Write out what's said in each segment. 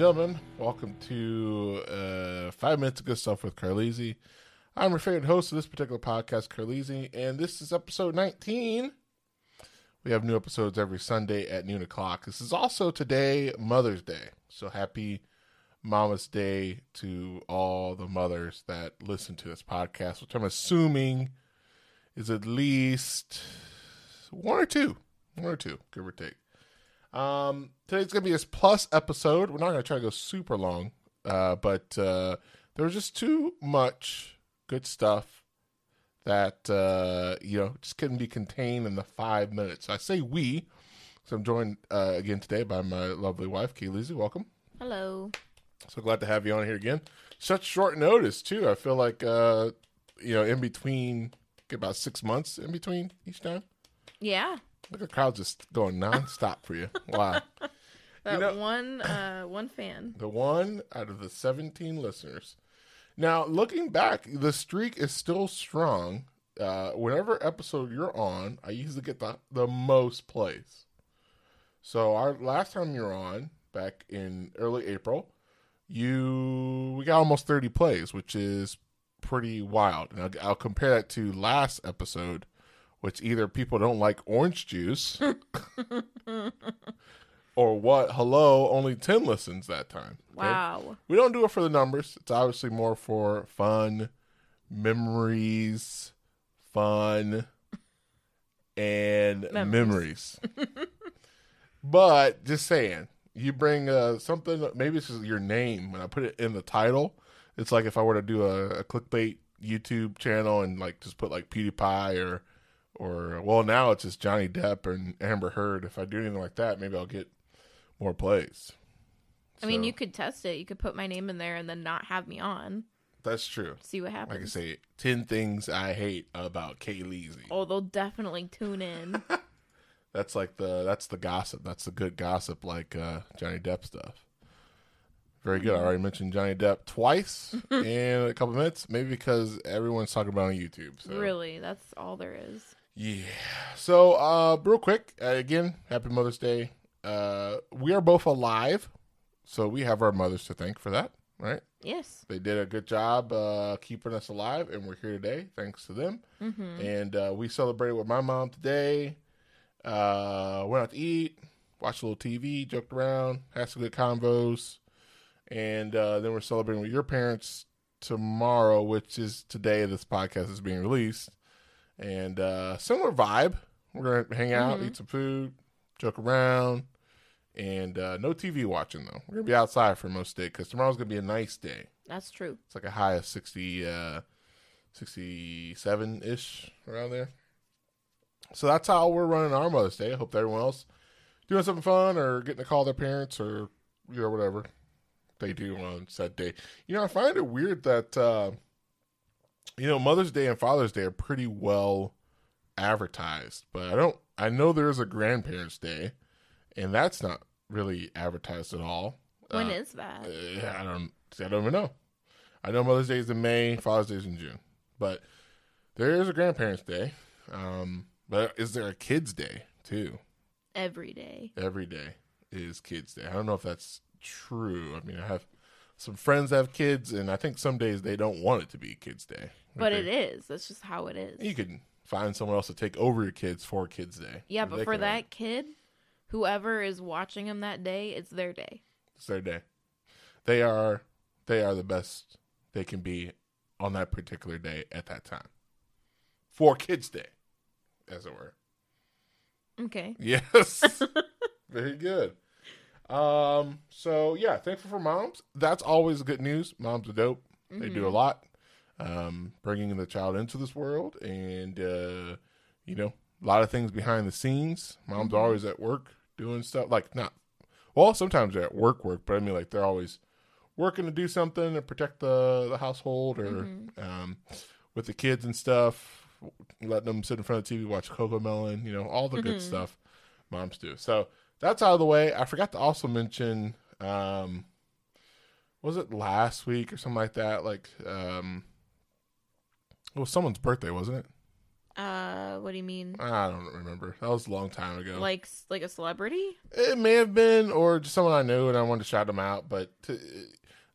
gentlemen, welcome to uh, Five Minutes of Good Stuff with Carlisi. I'm your favorite host of this particular podcast, Carlisi, and this is episode 19. We have new episodes every Sunday at noon o'clock. This is also today Mother's Day, so happy Mama's Day to all the mothers that listen to this podcast, which I'm assuming is at least one or two, one or two, give or take. Um, today's gonna be this plus episode. We're not gonna try to go super long, uh, but uh, there was just too much good stuff that uh, you know just couldn't be contained in the five minutes. So I say we, so I'm joined uh, again today by my lovely wife, Keelizzy. Welcome. Hello. So glad to have you on here again. Such short notice too. I feel like uh, you know in between, get about six months in between each time. Yeah. Look, the crowd's just going nonstop for you. Wow. That know- one uh one fan. The one out of the 17 listeners. Now, looking back, the streak is still strong. Uh, whenever episode you're on, I usually get the, the most plays. So, our last time you're on, back in early April, you we got almost 30 plays, which is pretty wild. And I'll, I'll compare that to last episode, which either people don't like orange juice or what? Hello, only 10 listens that time. okay? Wow. We don't do it for the numbers. It's obviously more for fun, memories, fun, and memories. Memories. but just saying, you bring uh, something, maybe it's is your name. When I put it in the title, it's like if I were to do a, a clickbait YouTube channel and like just put like PewDiePie or, or well, now it's just Johnny Depp and Amber Heard. If I do anything like that, maybe I'll get more plays. I mean, you could test it. You could put my name in there and then not have me on. that's true. See what Like I happens. say, 10 things I hate about Kay Leezy. Oh, they'll definitely tune in. That's like the that's the gossip. That's the good gossip like uh Johnny Depp stuff. Very good. I already mentioned Johnny Depp twice in a couple minutes, maybe because everyone's talking about on YouTube. So really, that's all there is. Yeah. So uh real quick, uh, again, happy Mother's Day. Uh we are both alive, so we have our mothers to thank for that, right? Yes. They did a good job uh, keeping us alive, and we're here today thanks to them. Mm-hmm. And uh, we celebrated with my mom today. Uh, went out to eat, watched a little TV, joked around, had some good convos, and uh, then we're celebrating with your parents tomorrow, which is today. This podcast is being released, and uh, similar vibe. We're gonna hang out, Mhm. eat some food, joke around, and uh, no TV watching though. We're gonna be outside for most of the day because tomorrow's gonna be a nice day. That's true. It's like a high of 60, uh, 67 ish around there. So that's how we're running our Mother's Day. I hope that everyone else doing something fun or getting to call their parents or you know whatever they do on said day. You know, I find it weird that uh, you know Mother's Day and Father's Day are pretty well advertised, but I don't. I know there is a Grandparents' Day, and that's not really advertised at all. When Uh, is that? uh, I don't. I don't even know. I know Mother's Day is in May, Father's Day is in June, but there is a Grandparents' Day. Um, but is there a Kids' Day too? Every day. Every day is Kids' Day. I don't know if that's true. I mean, I have some friends have kids, and I think some days they don't want it to be Kids' Day. But Like it is. That's just how it is. You can find someone else to take over your kids for Kids' Day. yeah, but for can have that kid, whoever is watching him that day, it's their day. It's their day. They are they are the best they can be on that particular day at that time. For Kids Day, as it were. Okay. Yes. Very good. Um, so yeah, thankful for moms. That's always good news. Moms are dope. They do a Mhm. lot. Um, bringing the child into this world and uh, you know, a lot of things behind the scenes. Moms are Mhm. always at work doing stuff like not well, sometimes they're at work work, but I mean like they're always working to do something to protect the the household or Mhm. um with the kids and stuff, letting them sit in front of the TV, watch Cocomelon, you know, all the good Mhm. stuff moms do. So that's out of the way. I forgot to also mention, um, was it last week or something like that? Like, um, it was someone's birthday, wasn't it? Uh, what do you mean? I don't remember. That was a long time ago. Like like a celebrity? It may have been, or just someone I knew, and I wanted to shout them out. But to,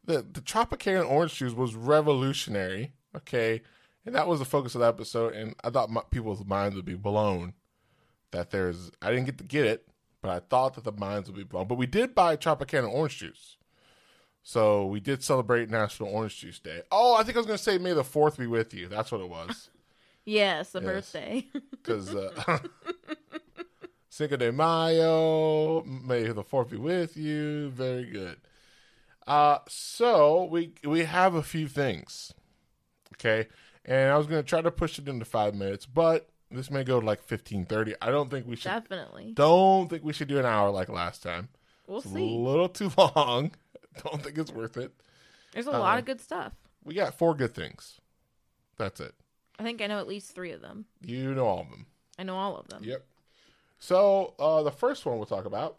the the Tropicana orange juice was revolutionary. Okay, and that was the focus of the episode. And I thought my, people's minds would be blown that there's. I didn't get to get it, but I thought that the minds would be blown. But we did buy Tropicana orange juice, so we did celebrate National Orange Juice Day. Oh, I think I was going to say May the Fourth be with you. That's what it was. Yes, the Yes. birthday. because uh, Cinco de Mayo, May the Fourth be with you. Very good. Uh, so we we have a few things, okay, and I was gonna try to push it into five minutes, but this may go to like fifteen thirty. I don't think we should. Definitely. Don't think we should do an hour like last time. We'll It's a little too long. Don't think it's worth it. There's a uh, lot of good stuff. We got four good things. That's it. I think I know at least three of them. You know all of them. I know all of them. Yep. So uh, the first one we'll talk about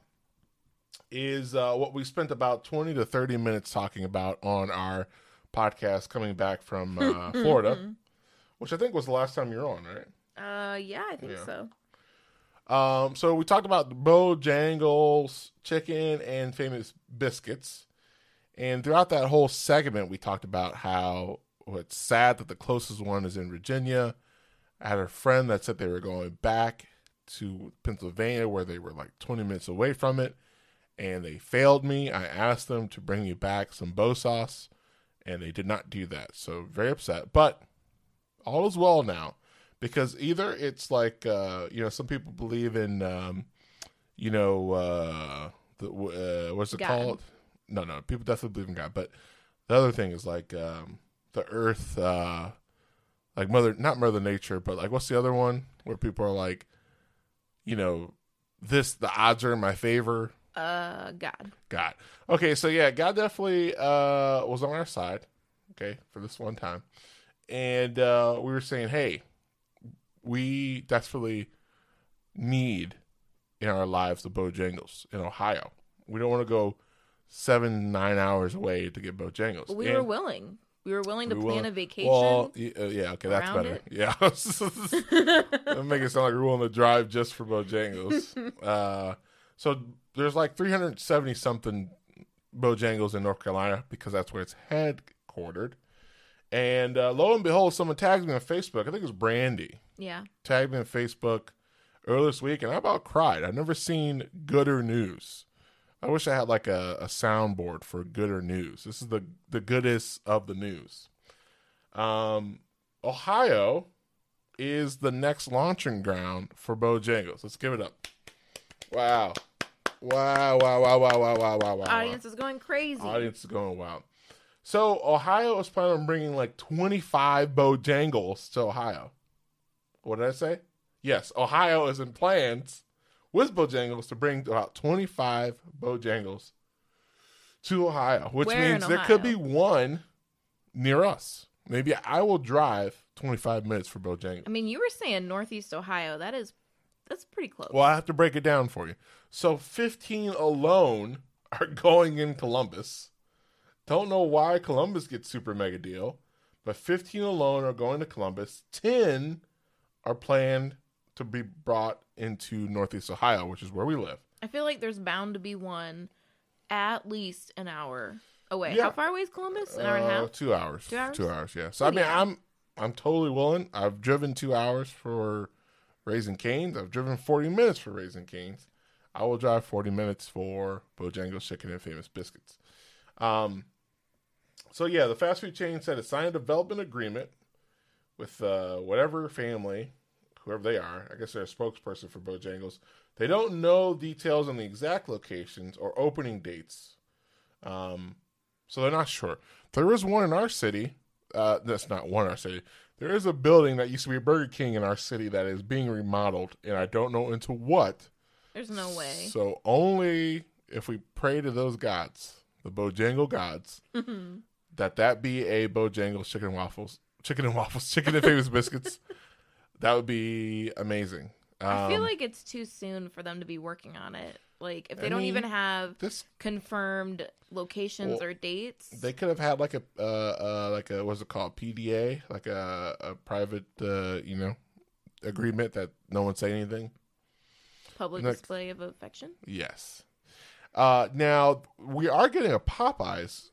is uh, what we spent about twenty to thirty minutes talking about on our podcast coming back from uh, Florida, which I think was the last time you were on, right? Uh, yeah, I think Yeah. so. Um, so we talked about the Bojangles chicken and famous biscuits, and throughout that whole segment, we talked about how well, it's sad that the closest one is in Virginia. I had a friend that said they were going back to Pennsylvania, where they were like 20 minutes away from it, and they failed me. I asked them to bring me back some bow sauce, and they did not do that. So very upset, but all is well now because either it's like uh, you know some people believe in um, you know uh, the uh, what's it God. called? No, no, people definitely believe in God, but the other thing is like um, the Earth, uh, like Mother, not Mother Nature, but like what's the other one where people are like, you know, this the odds are in my favor. Uh, God. God. Okay, so yeah, God definitely uh was on our side, okay, for this one time. And uh we were saying, hey, we desperately need in our lives the Bojangles in Ohio. We don't want to go seven, nine hours away to get Bojangles. We And- were willing. We were willing to we plan will- a vacation. Well, uh, yeah, okay, that's better. it. Yeah, that make it sound like we're willing to drive just for Bojangles. uh, so there's like 370 something Bojangles in North Carolina because that's where it's headquartered. And uh, lo and behold, someone tagged me on Facebook. I think it was Brandy yeah. tagged me on Facebook earlier this week, and I about cried. I've never seen gooder news. I wish I had like a, a soundboard for gooder news. This is the the goodest of the news. Um, Ohio is the next launching ground for Bojangles. Let's give it up. Wow. Wow, wow, wow, wow, wow, wow, wow, wow. Audience is going crazy. Audience is going wild. So Ohio is planning on bringing like 25 Bojangles to Ohio. What did I say? Yes, Ohio is in plans with Bojangles to bring about 25 Bojangles to Ohio, which Where means there could be one near us. Maybe I will drive 25 minutes for Bojangles. I mean, you were saying Northeast Ohio. That is, that's pretty close. Well, I have to break it down for you. So 15 alone are going in Columbus. Don't know why Columbus gets super mega deal, but 15 alone are going to Columbus. 10 are planned to be brought into Northeast Ohio, which is where we live. I feel like there's bound to be one at least an hour away. Yeah. How far away is Columbus? An hour and a Uh, half? Two hours. Two hours? Two hours. Yeah. So I mean, Yeah. I'm I'm totally willing. I've driven two hours for Raising Cane's. I've driven 40 minutes for Raising Cane's. I will drive 40 minutes for Bojangles Chicken and Famous Biscuits. Um. So yeah, the fast food chain said it signed a development agreement with uh, whatever family, whoever they are. I guess they're a spokesperson for Bojangles. They don't know details on the exact locations or opening dates. Um, so they're not sure. There is one in our city. Uh, that's not one in our city. There is a building that used to be a Burger King in our city that is being remodeled, and I don't know into what. There's no way. So only if we pray to those gods, the Bojangle gods, that that be a Bojangles chicken and waffles, chicken and waffles, chicken and famous biscuits. That would be amazing. I feel Um, like it's too soon for them to be working on it. Like, if they I don't mean, even have this confirmed locations Well, or dates, They could have had like a uh, uh like a what's it called PDA like a a private uh you know agreement that no one say anything. Public Next. display of affection. Yes. Uh, now we are getting a Popeyes,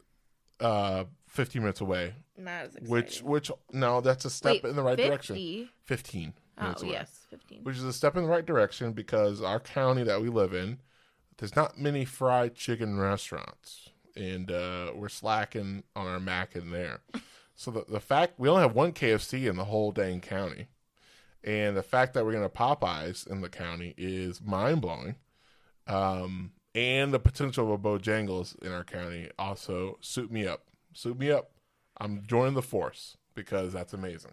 uh, 15 minutes away, Not as exciting. which which no, that's a step Wait, in the right 50? direction. 15 Oh away, yes, fifteen. which is a step in the right direction because our county that we live in, there's not many fried chicken restaurants, and uh, we're slacking on our mac in there. so the the fact we only have one KFC in the whole dang county, and the fact that we're gonna Popeyes in the county is mind blowing. Um, and the potential of a Bojangles in our county also suit me up. Suit me up. I'm joining the force because that's amazing.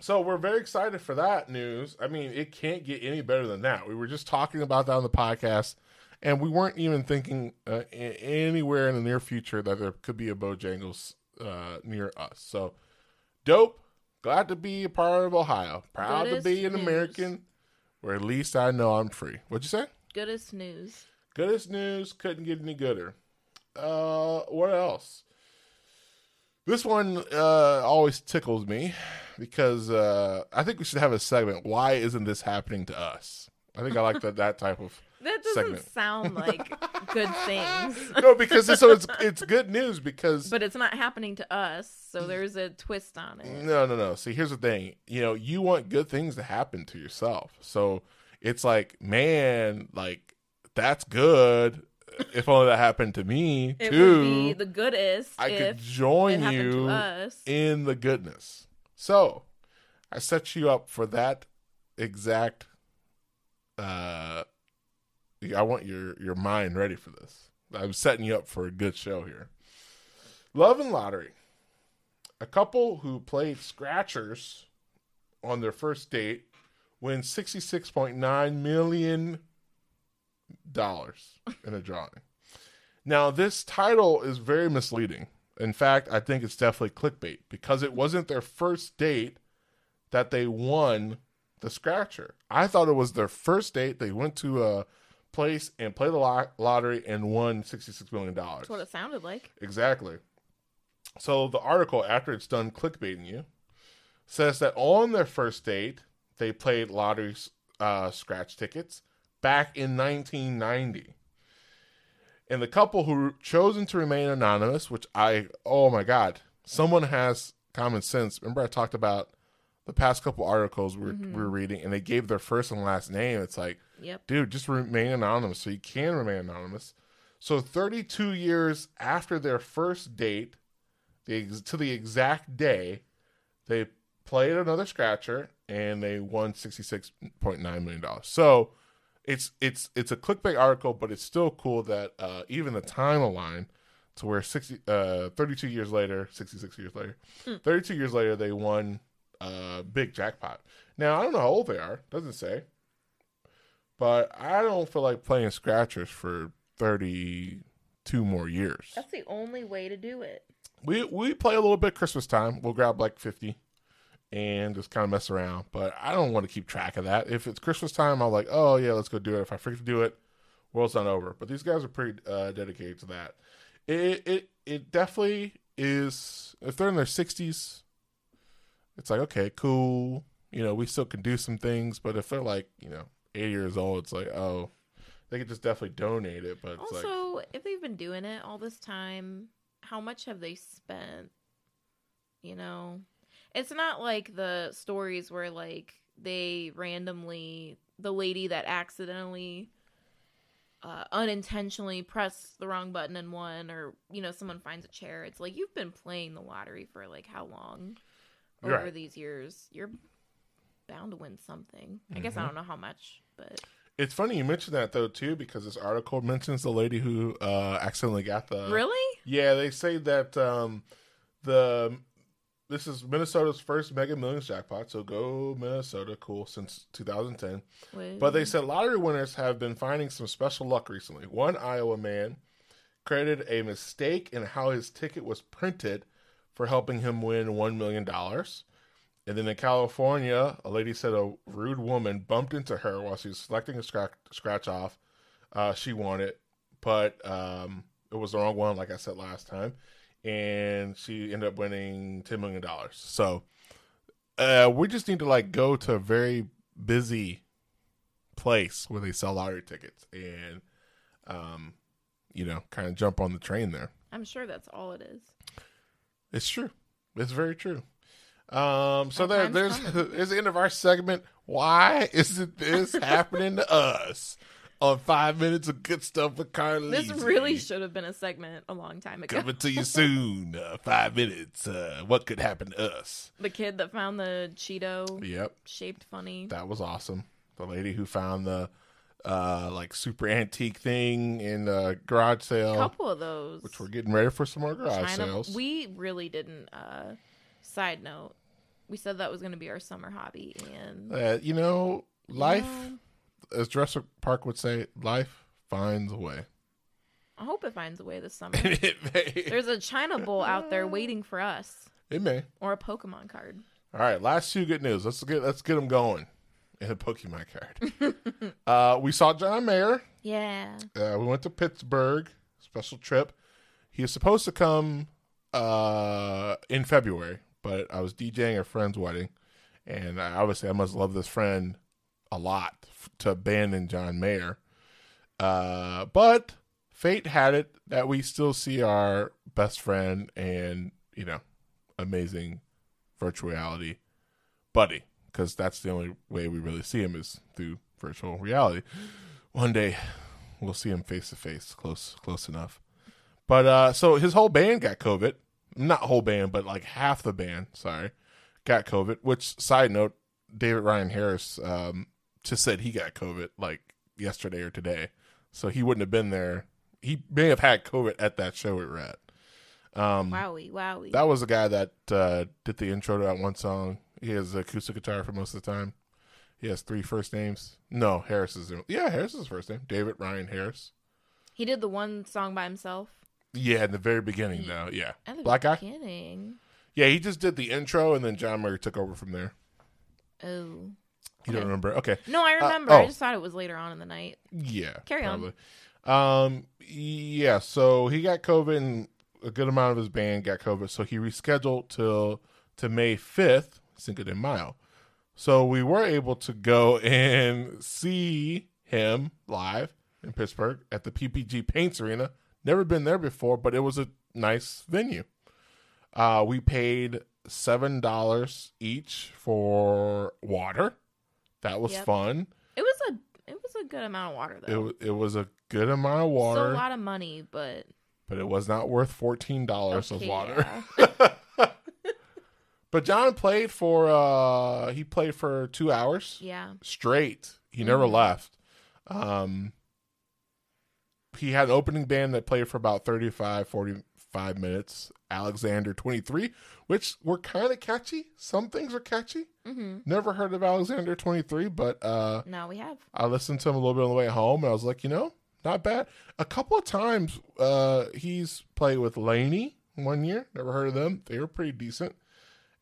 So we're very excited for that news. I mean, it can't get any better than that. We were just talking about that on the podcast, and we weren't even thinking uh, anywhere in the near future that there could be a Bojangles uh, near us. So dope. Glad to be a part of Ohio. Proud to be an news. American, where at least I know I'm free. What'd you say? Goodest news. Goodest news couldn't get any gooder. Uh, what else? This one uh, always tickles me because uh, I think we should have a segment. Why isn't this happening to us? I think I like that that type of That doesn't Segment. sound like good things. no because it's, so it's it's good news because But it's not happening to us, so there's a twist on it. no no no. See, here's the thing. You know, you want good things to happen to yourself, so it's like, man, like that's good. If only that happened to me It too. would be the goodest I could join you in the goodness. So, I set you up for that exact. Uh, I want your your mind ready for this. I'm setting you up for a good show here. Love and lottery. A couple who played scratchers on their first date win sixty six point nine million dollars in a drawing. Now, this title is very misleading. In fact, I think it's definitely clickbait because it wasn't their first date that they won the scratcher. I thought it was their first date. They went to a place and played the lot- lottery and won $66 million. That's what it sounded like. Exactly. So the article, after it's done clickbaiting you, says that on their first date, they played lottery uh, scratch tickets back in 1990. And the couple who chosen to remain anonymous, which I, oh my God, someone has common sense. Remember, I talked about the past couple articles we were, we were reading, and they gave their first and last name. It's like, Yep. dude, just remain anonymous so you can remain anonymous. So 32 years after their first date, the to the exact day, they played another scratcher and they won 66.9 million dollars. So it's it's it's a clickbait article, but it's still cool that uh, even the timeline to where 60 uh 32 years later, 66 years later, 32 years later they won a big jackpot. Now, I don't know how old they are, doesn't say. But I don't feel like playing scratchers for 32 more years. That's the only way to do it. We we play a little bit Christmas time. We'll grab like 50 and just kind of mess around. But I don't want to keep track of that. If it's Christmas time, I'm like, oh yeah, let's go do it. If I forget to do it, world's not over. But these guys are pretty uh, dedicated to that. It it it definitely is. If they're in their 60s, it's like okay, cool. You know, we still can do some things. But if they're like you know 80 years old, it's like oh, they could just definitely donate it. But it's like Also, if they've been doing it all this time, how much have they spent? You know, it's not like the stories where like they randomly the lady that accidentally uh, unintentionally pressed the wrong button and won or you know someone finds a chair it's like you've been playing the lottery for like how long over Right. these years you're bound to win something i guess i Mhm. don't know how much but It's funny you mentioned that though too, because this article mentions the lady who uh, accidentally got the. really Yeah, they say that um, the this is Minnesota's first Mega Millions jackpot. So go Minnesota, cool since 2010. But they said lottery winners have been finding some special luck recently. One Iowa man credited a mistake in how his ticket was printed for helping him win one million dollars. And then in California, a lady said a rude woman bumped into her while she was selecting a scratch, scratch off. Uh, she won it, but um, it was the wrong one, like I said last time. And she ended up winning $10 million. So uh, we just need to like go to a very busy place where they sell lottery tickets and, um, you know, kind of jump on the train there. I'm sure that's all it is. It's true. It's very true. Um, so there, there's coming. is the end of our segment. Why isn't this happening to us on five minutes of good stuff with Carly? This really should have been a segment a long time ago. coming to you soon. Uh, five minutes. Uh, what could happen to us? The kid that found the Cheeto Yep, shaped funny. that was awesome. The lady who found the uh like super antique thing in the garage sale. A couple of those. which we're getting ready for some more garage China- sales. We really didn't. Uh, side note, we said that was going to be our summer hobby, and uh, you know, life, know, as Jurassic Park would say, life finds a way. I hope it finds a way this summer. it may. There's a China Bowl out there waiting for us, It may. or a Pokemon card. All right, last two good news. Let's get let's get them going in a Pokemon card. uh, we saw John Mayer. Yeah. Uh, we went to Pittsburgh, special trip. He was supposed to come uh, in February, but I was DJing a friend's wedding, and I, obviously I must love this friend a lot to abandon John Mayer. Uh, but fate had it that we still see our best friend and you know amazing virtual reality buddy because that's the only way we really see him is through virtual reality. One day we'll see him face to face, close close enough. But uh so his whole band got COVID. Not whole band, but like half the band, sorry, got COVID. Which side note, David Ryan Harris um just said he got COVID like yesterday or today. So he wouldn't have been there. He may have had COVID at that show we were at. Um Wowie, wowie. that was the guy that uh, did the intro to that one song. He has acoustic guitar for most of the time. He has three first names. No, Harris is yeah, Harris is his first name. David Ryan Harris. he did the one song by himself. Yeah, in the very beginning though. Yeah, At the black guy. beginning. Yeah, he just did the intro and then John Mayer took over from there. Oh. You Okay. don't remember? Okay. No, I Uh, remember. oh. I just thought it was later on in the night. Yeah. Carry on. on. Um. Yeah. So he got COVID, and a good amount of his band got COVID. So he rescheduled till to May fifth, Cinco de Mayo. So we were able to go and see him live in Pittsburgh at the PPG Paints Arena. Never been there before, but it was a nice venue. Uh, we paid seven dollars each for water. That was Yep. fun. It was a it was a good amount of water though. wa- it was a good amount of Still water, a lot of money, but but it was not worth fourteen dollars okay, of water. Yeah. but John played for uh he played for two hours yeah. straight. He never Mhm. left. Um he had an opening band that played for about 35 45 minutes. Alexander 23, which were kind of catchy. Some things are catchy. hmm Never heard of Alexander 23, but uh Now we have. I listened to him a little bit on the way home, and I was like, you know, not bad. A couple of times, uh, he's played with LANY one year. Never heard of them. They were pretty decent.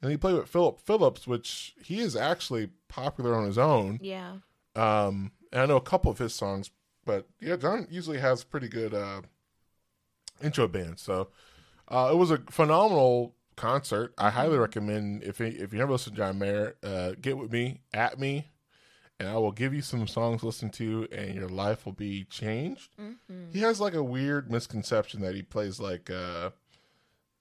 And he played with Philip Phillips, which he is actually popular on his own. Yeah. Um, and I know a couple of his songs, but yeah, John usually has pretty good uh, intro band. So uh, it was a phenomenal concert. I highly recommend if if you never listen to John Mayer, uh, get with me at me, and I will give you some songs to listen to, and your life will be changed. hmm He has like a weird misconception that he plays like uh,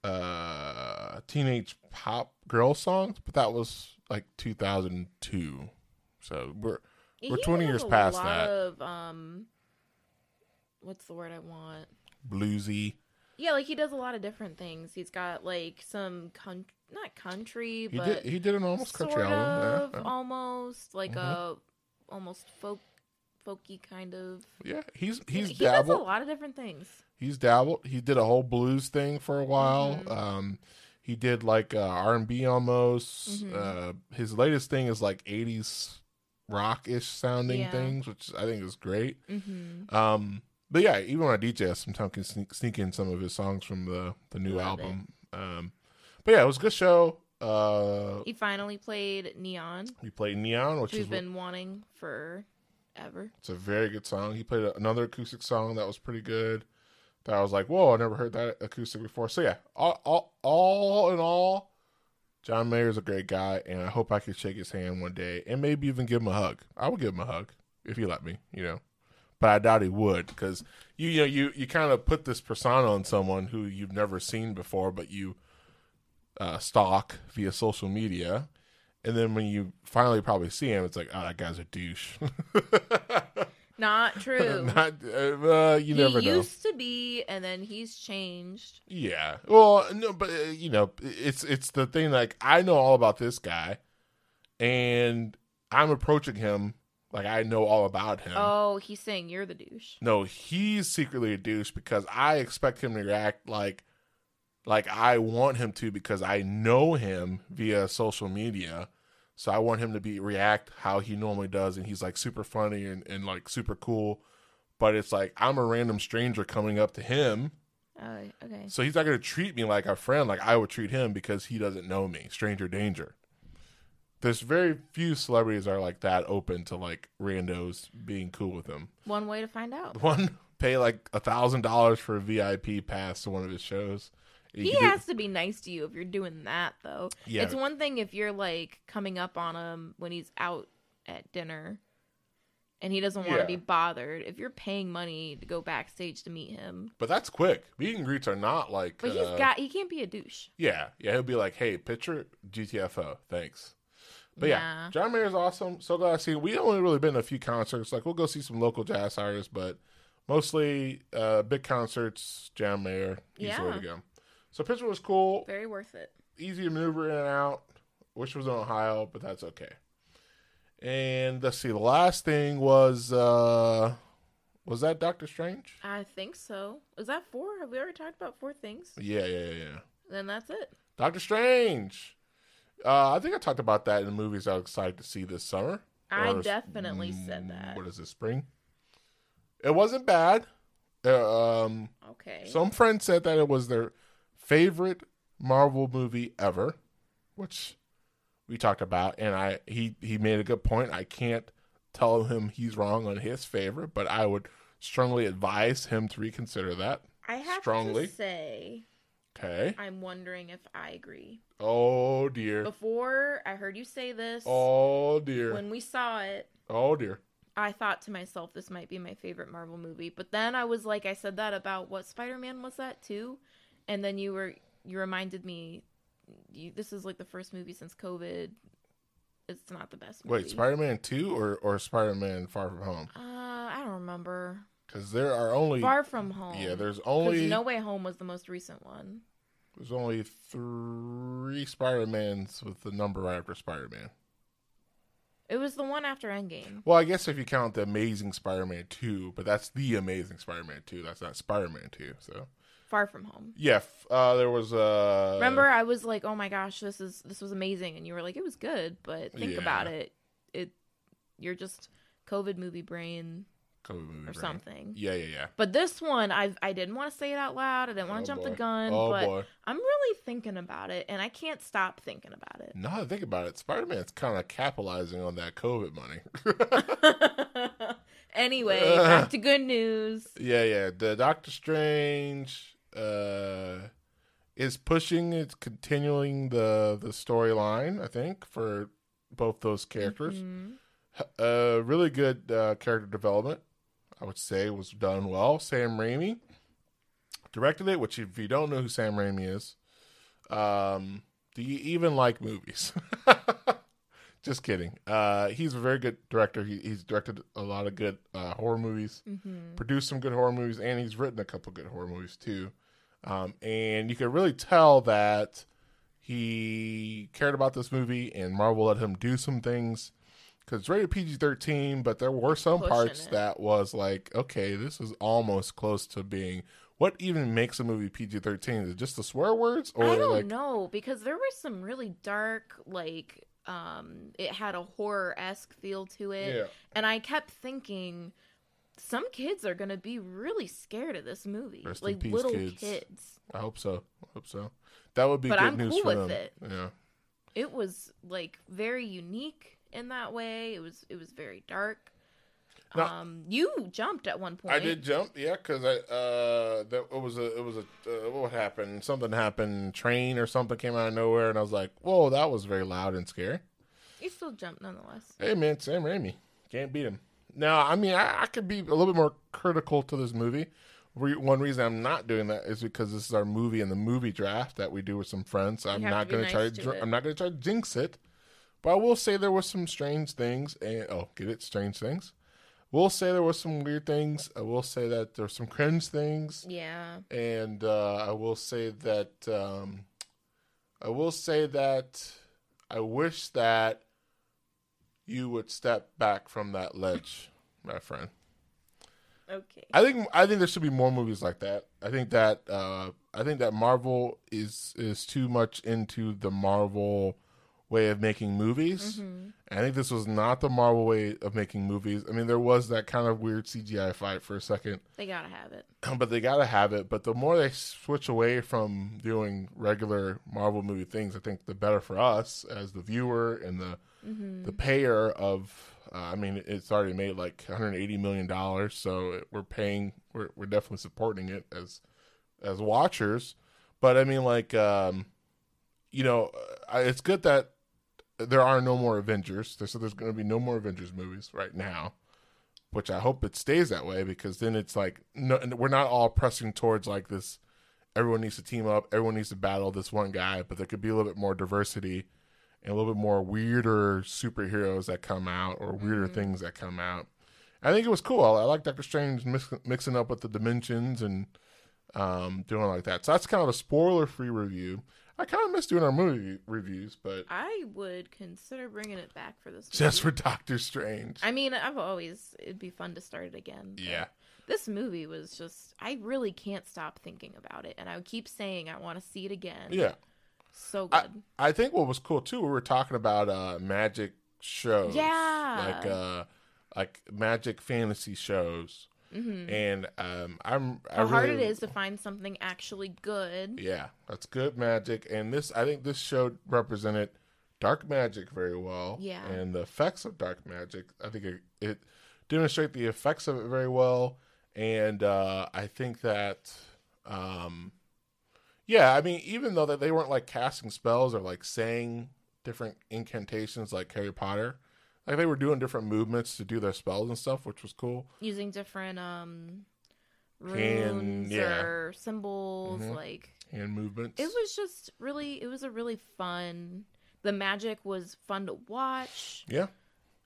uh, teenage pop girl songs, but that was like 2002. So we're We're 20 years past that. Of, um, what's the word I want? Bluesy. Yeah, like he does a lot of different things. He's got like some con- not country, He but did he did an almost country sort album. of, Yeah, yeah. almost like Mhm. a almost folk folky kind of. Yeah, he's he's he does a lot of different things. He's dabbled. He did a whole blues thing for a while. Mhm. Um, he did like uh, R and B almost. Mhm. Uh, his latest thing is like '80s rock ish sounding Yeah. things, which I think is great. hmm Um, but yeah, even when I DJ, sometimes I can sneak, sneak in some of his songs from the the new Love album. Um, but yeah, it was a good show. Uh, He finally played Neon, we played Neon, which we've is been wanting forever. It's a very good song. He played another acoustic song that was pretty good. That I was like, whoa, I never heard that acoustic before. So yeah, all all, all in all, John Mayer's a great guy, and I hope I can shake his hand one day and maybe even give him a hug. I would give him a hug if he let me, you know. But I doubt he would because you, you know you you kind of put this persona on someone who you've never seen before, but you uh, stalk via social media, and then when you finally probably see him, it's like, oh, that guy's a douche. Not true. Not, uh, you he never know. He used to be, and then he's changed. Yeah. Well, no, but uh, you know, it's it's the thing. Like I know all about this guy, and I'm approaching him like I know all about him. Oh, he's saying you're the douche. No, he's secretly a douche because I expect him to react like like I want him to because I know him via social media. So I want him to be react how he normally does and he's like super funny and, and like super cool. But it's like I'm a random stranger coming up to him. Oh, okay. So he's not gonna treat me like a friend like I would treat him because he doesn't know me. Stranger danger. There's very few celebrities are like that open to like randos being cool with him. One way to find out. One pay like a thousand dollars for a VIP pass to one of his shows. You He can do- has to be nice to you if you're doing that, though. Yeah. It's one thing if you're like coming up on him when he's out at dinner and he doesn't want to Yeah. be bothered. If you're paying money to go backstage to meet him, but that's quick. Meet and greets are not like. but uh, he's got, he can't be a douche. Yeah, yeah. He'll be like, "Hey, picture GTFO, thanks." But yeah, Nah. John Mayer's awesome. So glad to see. We only really been to a few concerts. Like we'll go see some local jazz artists, but mostly uh, big concerts. John Mayer, he's the way Yeah. to go. So Pittsburgh was cool, Very worth it. easy to maneuver in and out. Wish it was in Ohio, but that's okay. And let's see. The last thing was uh was that Doctor Strange? I think so. Is that four? Have we already talked about four things? Yeah, yeah, yeah. yeah. Then that's it. Doctor Strange. Uh, I think I talked about that in the movies I was excited to see this summer. I Or definitely said mm, that. What is this, spring? It wasn't bad. Uh, um, Okay. some friends said that it was their favorite Marvel movie ever, which we talked about, and I he he made a good point. I can't tell him he's wrong on his favorite, but I would strongly advise him to reconsider that. I have strongly. to say, Okay. I'm wondering if I agree. Oh dear. Before I heard you say this, Oh dear. when we saw it, Oh dear. I thought to myself, this might be my favorite Marvel movie. But then I was like, I said that about what Spider Man was that too, and then you were you reminded me, you, this is like the first movie since COVID. It's not the best. Movie. Wait, Spider Man Two or or Spider Man Far From Home? Uh, I don't remember. Because there are only Far from home. yeah, there's 'Cause only No Way Home was the most recent one. there's only three Spider Mans with the number right after Spider Man. It was the one after Endgame. Well, I guess if you count the Amazing Spider Man Two, but that's the Amazing Spider Man Two. That's not Spider Man Two. So Far from home. yeah, f- uh, there was uh Remember, I was like, "Oh my gosh, this is this was amazing," and you were like, "It was good," but think Yeah. about it, it you're just COVID movie brain Movie or brain. something. Yeah, yeah, yeah. But this one, I I didn't want to say it out loud. I didn't want Oh, to jump boy. the gun, Oh but boy. I'm really thinking about it, and I can't stop thinking about it. Now I think about it, Spider Man's kind of capitalizing on that COVID money. anyway, back to good news. Yeah, yeah. The Doctor Strange uh is pushing it's continuing the the storyline, I think, for both those characters. Mhm. Uh really good uh character development, I would say was done well. Sam Raimi directed it, which if you don't know who Sam Raimi is, um do you even like movies? Just kidding. Uh he's a very good director. He, he's directed a lot of good uh horror movies Mhm. produced some good horror movies and he's written a couple good horror movies too. Um, and you could really tell that he cared about this movie and Marvel let him do some things because it's rated PG 13, but there were some Pushing parts it. that was like, okay, this is almost close to being what even makes a movie PG 13? Is it just the swear words or I don't like, know because there were some really dark, like, um, it had a horror esque feel to it, yeah, and I kept thinking, some kids are gonna be really scared of this movie, Rest like peace, little kids. kids. I hope so. I hope so. That would be But good I'm news cool for with them. it. Yeah. It was like very unique in that way. It was it was very dark. No. Um, you jumped at one point. I did jump, yeah, because I uh that it was a it was a uh, what happened? Something happened, train or something came out of nowhere, and I was like, whoa, that was very loud and scary. You still jumped nonetheless. Hey man, Sam Raimi can't beat him. Now, I mean, I, I could be a little bit more critical to this movie. Re- One reason I'm not doing that is because this is our movie in the movie draft that we do with some friends. I'm not going to try nice to to dr- I'm not going to try to jinx it, but I will say there was some strange things. And oh, get it, strange things. We'll say there was some weird things. I will say that there were some cringe things Yeah. and uh, I will say that um, I will say that I wish that you would step back from that ledge, my friend. Okay. I think I think there should be more movies like that. I think that uh, I think that Marvel is is too much into the Marvel way of making movies. Mm-hmm. I think this was not the Marvel way of making movies. I mean, there was that kind of weird CGI fight for a second, They gotta have it. but they gotta have it. But the more they switch away from doing regular Marvel movie things, I think the better for us as the viewer and the Mm-hmm. the payer of. Uh, I mean, it's already made like 180 million dollars, so we're paying. We're we're definitely supporting it as as watchers. But I mean, like, um, you know, it's good that there are no more Avengers. So there's going to be no more Avengers movies right now which I hope it stays that way because then it's like no, we're not all pressing towards like this. Everyone needs to team up. Everyone needs to battle this one guy, but there could be a little bit more diversity and a little bit more weirder superheroes that come out or weirder things that come out. I think it was cool. I, I like Doctor Strange mix, mixing up with the dimensions and um, doing like that. So that's kind of a spoiler-free review. I kind of miss doing our movie reviews, but I would consider bringing it back for this. just for Doctor Strange. I mean, I've always it'd be fun to start it again. yeah. This movie was just I really can't stop thinking about it, and I would keep saying I want to see it again. Yeah. So I- good. I think what was cool too, we were talking about uh magic shows. Yeah. Like uh like magic fantasy shows. Hmm And um I'm I How hard it is to find something actually good. Yeah, that's good magic. And this I think this show represented dark magic very well. Yeah. And the effects of dark magic. I think it, it demonstrate the effects of it very well. And uh I think that um yeah, I mean, even though that they weren't like casting spells or like saying different incantations like Harry Potter, like they were doing different movements to do their spells and stuff, which was cool. Using different um Hand- runes yeah. or symbols, Mhm. like Hand movements. it was just really it was a really fun the magic was fun to watch. Yeah.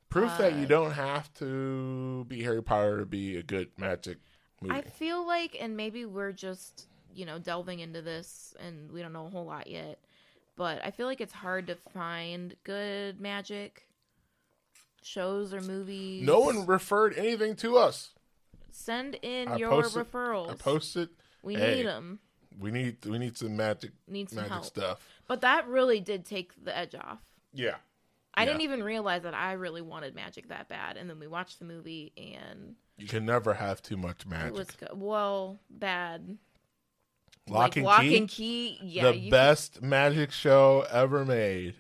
Proof that you Uh, don't have to be Harry Potter to be a good magic movie. I feel like, and maybe we're just, you know, delving into this and we don't know a whole lot yet, but I feel like it's hard to find good magic shows or movies. no one referred anything to us. Send in I your posted- referrals. I posted. we hey. need them. We need we need some magic Need some magic help. stuff. But that really did take the edge off. Yeah. I Yeah. didn't even realize that I really wanted magic that bad, and then we watched the movie, and You can never have too much it magic. was go- well bad. Lock like and Lock Key, and Key, yeah. the best magic show ever made.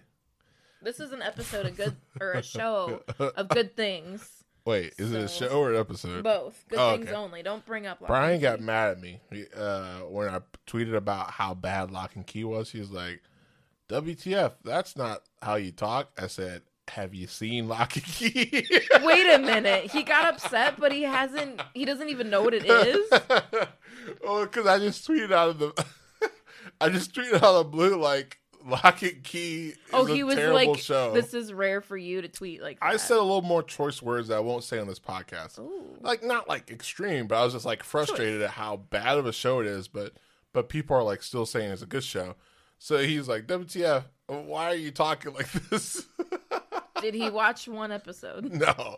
This is an episode of good or a show of good things. Wait, is it a show or an episode? Both good Oh, things okay. only. Don't bring up. Lock Brian got mad at me uh, when I tweeted about how bad Locke and Key was. He was like, "WTF? That's not how you talk." I said, "Have you seen Locke and Key?" Wait a minute. He got upset, but he hasn't. He doesn't even know what it is. oh, because I just tweeted out of the, I just tweeted out of the blue like Locke and Key. Is Oh, he was like, show. "This is rare for you to tweet like." I said a little more choice words that I won't say on this podcast. Ooh. Like not like extreme, but I was just like frustrated at how bad of a show it is. But but people are like still saying it's a good show. So he's like, "WTF? Why are you talking like this?" Did he watch one episode? no,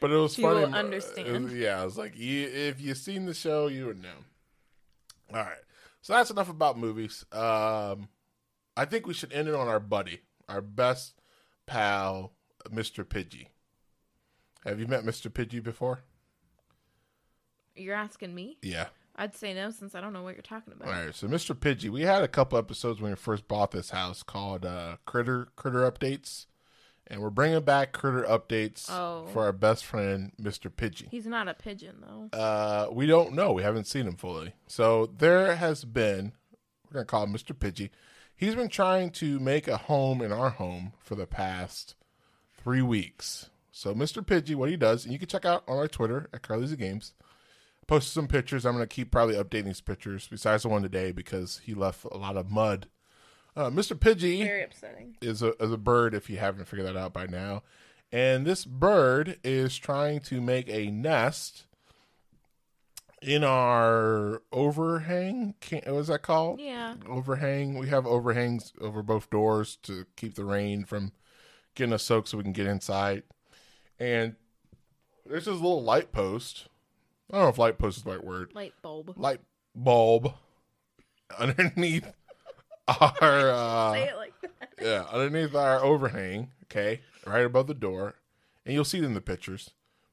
but it was funny. will understand. It was- yeah, I was like, you, if you've seen the show, you would know. All right, so that's enough about movies. Um, I think we should end it on our buddy, our best pal, Mr. Pidgey. Have you met Mr. Pidgey before? You're asking me. Yeah. I'd say no, since I don't know what you're talking about. All right, so Mr. Pidgey, we had a couple episodes when we first bought this house called uh, Critter Critter Updates, and we're bringing back critter updates Oh. for our best friend, Mr. Pidgey. He's not a pigeon though. Uh, we don't know. We haven't seen him fully. So there has been, we're going to call him Mr. Pidgey. He's been trying to make a home in our home for the past three weeks. So Mr. Pidgey, what he does, and you can check out on our Twitter at Carly's Games. Posted some pictures. I'm going to keep probably updating these pictures besides the one today because he left a lot of mud. Uh, Mr. Pidgey Very upsetting. is a is a bird if you haven't figured that out by now. And this bird is trying to make a nest in our overhang. What is that called? Yeah. Overhang. We have overhangs over both doors to keep the rain from getting us soaked so we can get inside. And there's this little light post. I don't know if light post is the right word Light bulb. light bulb underneath our uh, Say it like that. yeah underneath our overhang okay right above the door and you'll see it in the pictures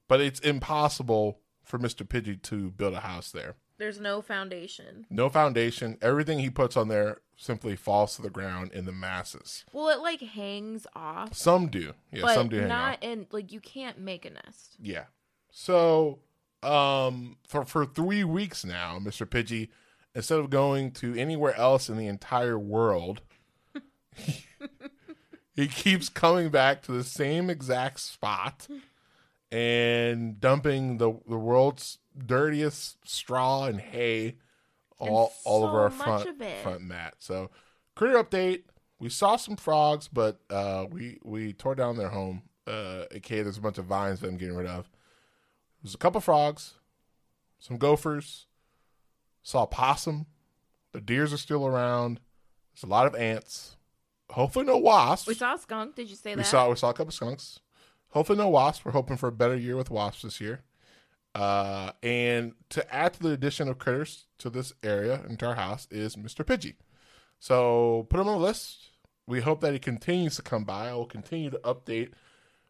but it's impossible for mr pidgey to build a house there There's no foundation. no foundation everything he puts on there simply falls to the ground in the masses Well, it like hangs off, some do yeah some do hang not off. in like you can't make a nest. Yeah. So, um, for for three weeks now, Mr. Pidgey, instead of going to anywhere else in the entire world, he keeps coming back to the same exact spot and dumping the the world's dirtiest straw and hay all all over our front front mat. So, critter update. We saw some frogs, but uh, we we tore down their home. Uh, okay, there's a bunch of vines that I'm getting rid of. There's a couple frogs, some gophers, saw a possum. The deers are still around. There's a lot of ants. Hopefully, no wasps. We saw a skunk. Did you say We that? saw we saw a couple skunks. Hopefully no wasps. We're hoping for a better year with wasps this year. Uh, and to add to the addition of critters to this area into our house is Mr. Pidgey. So put him on the list. We hope that he continues to come by. I will continue to update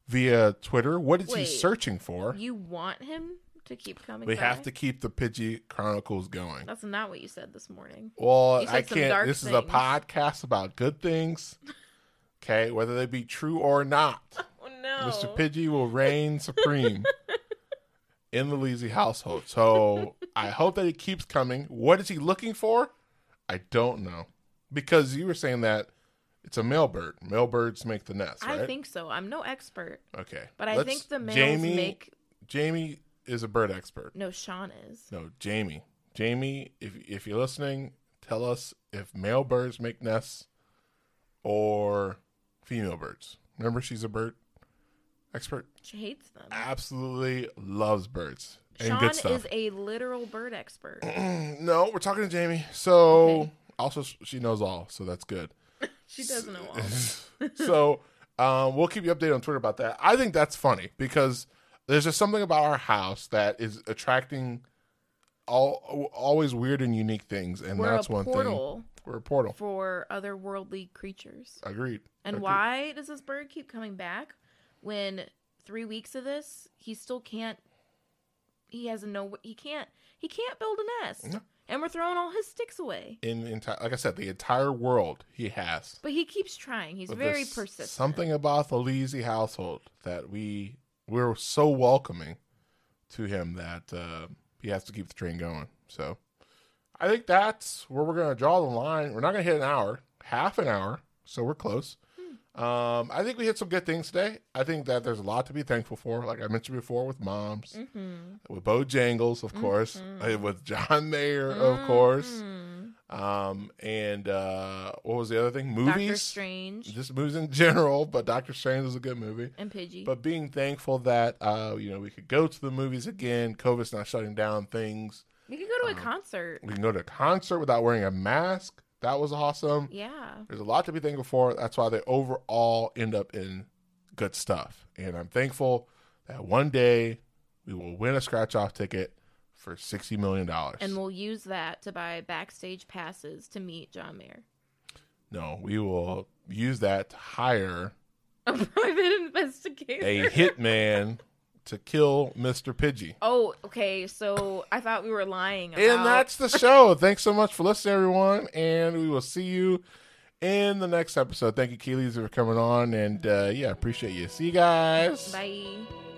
via Twitter. What is he searching for? You want him to keep coming? We by? have to keep the Pidgey Chronicles going. That's not what you said this morning. Well, I can't. This is a podcast about good things. Okay, whether they be true or not. No, Mr. Pidgey will reign supreme in the Leasy household. So I hope that he keeps coming. What is he looking for? I don't know. Because you were saying that it's a male bird. Male birds make the nest, right? I think so. I'm no expert, okay. but I Let's- think the males Jamie, make. Jamie is a bird expert. No, Sean is. No, Jamie. Jamie, if if you're listening, tell us if male birds make nests or female birds. Remember, she's a bird expert. She hates them. Absolutely loves birds and Sean good stuff. is a literal bird expert. no, we're talking to Jamie. So Okay. also she knows all, so that's good. She doesn't know all. so um, we'll keep you updated on Twitter about that. I think that's funny because there's just something about our house that is attracting all always weird and unique things, and We're that's one portal thing. We're a portal. for otherworldly creatures. Agreed. And Agreed. why does this bird keep coming back when three weeks of this he still can't? He has no. He can't. He can't build a nest. No. And we're throwing all his sticks away. In the entire, like I said, the entire world he has. But he keeps trying. He's But very persistent. Something about the Leasy household that we we're so welcoming to him that uh, he has to keep the train going. So I think that's where we're going to draw the line. We're not going to hit an hour, half an hour, so we're close. Um, I think we hit some good things today. I think that there's a lot to be thankful for, like I mentioned before, with moms, Mm-hmm. with Bojangles, of course, uh, with John Mayer, of course, um, and uh, what was the other thing? Doctor Movies Strange just movies in general, but Doctor Strange is a good movie. and Pidgey. But being thankful that uh, you know we could go to the movies again. COVID's not shutting down things. we could go to a um, concert. We can go to a concert without wearing a mask. That was awesome. Yeah. There's a lot to be thankful for. That's why they overall end up in good stuff. And I'm thankful that one day we will win a scratch off ticket for sixty million dollars. And we'll use that to buy backstage passes to meet John Mayer. no, we will use that to hire A private investigator. a hitman to kill Mr. Pidgey. Oh, okay. So I thought we were lying about. And that's the show. Thanks so much for listening, everyone. And we will see you in the next episode. Thank you, Keeley, for coming on. And uh, yeah, appreciate you. See you guys. Bye.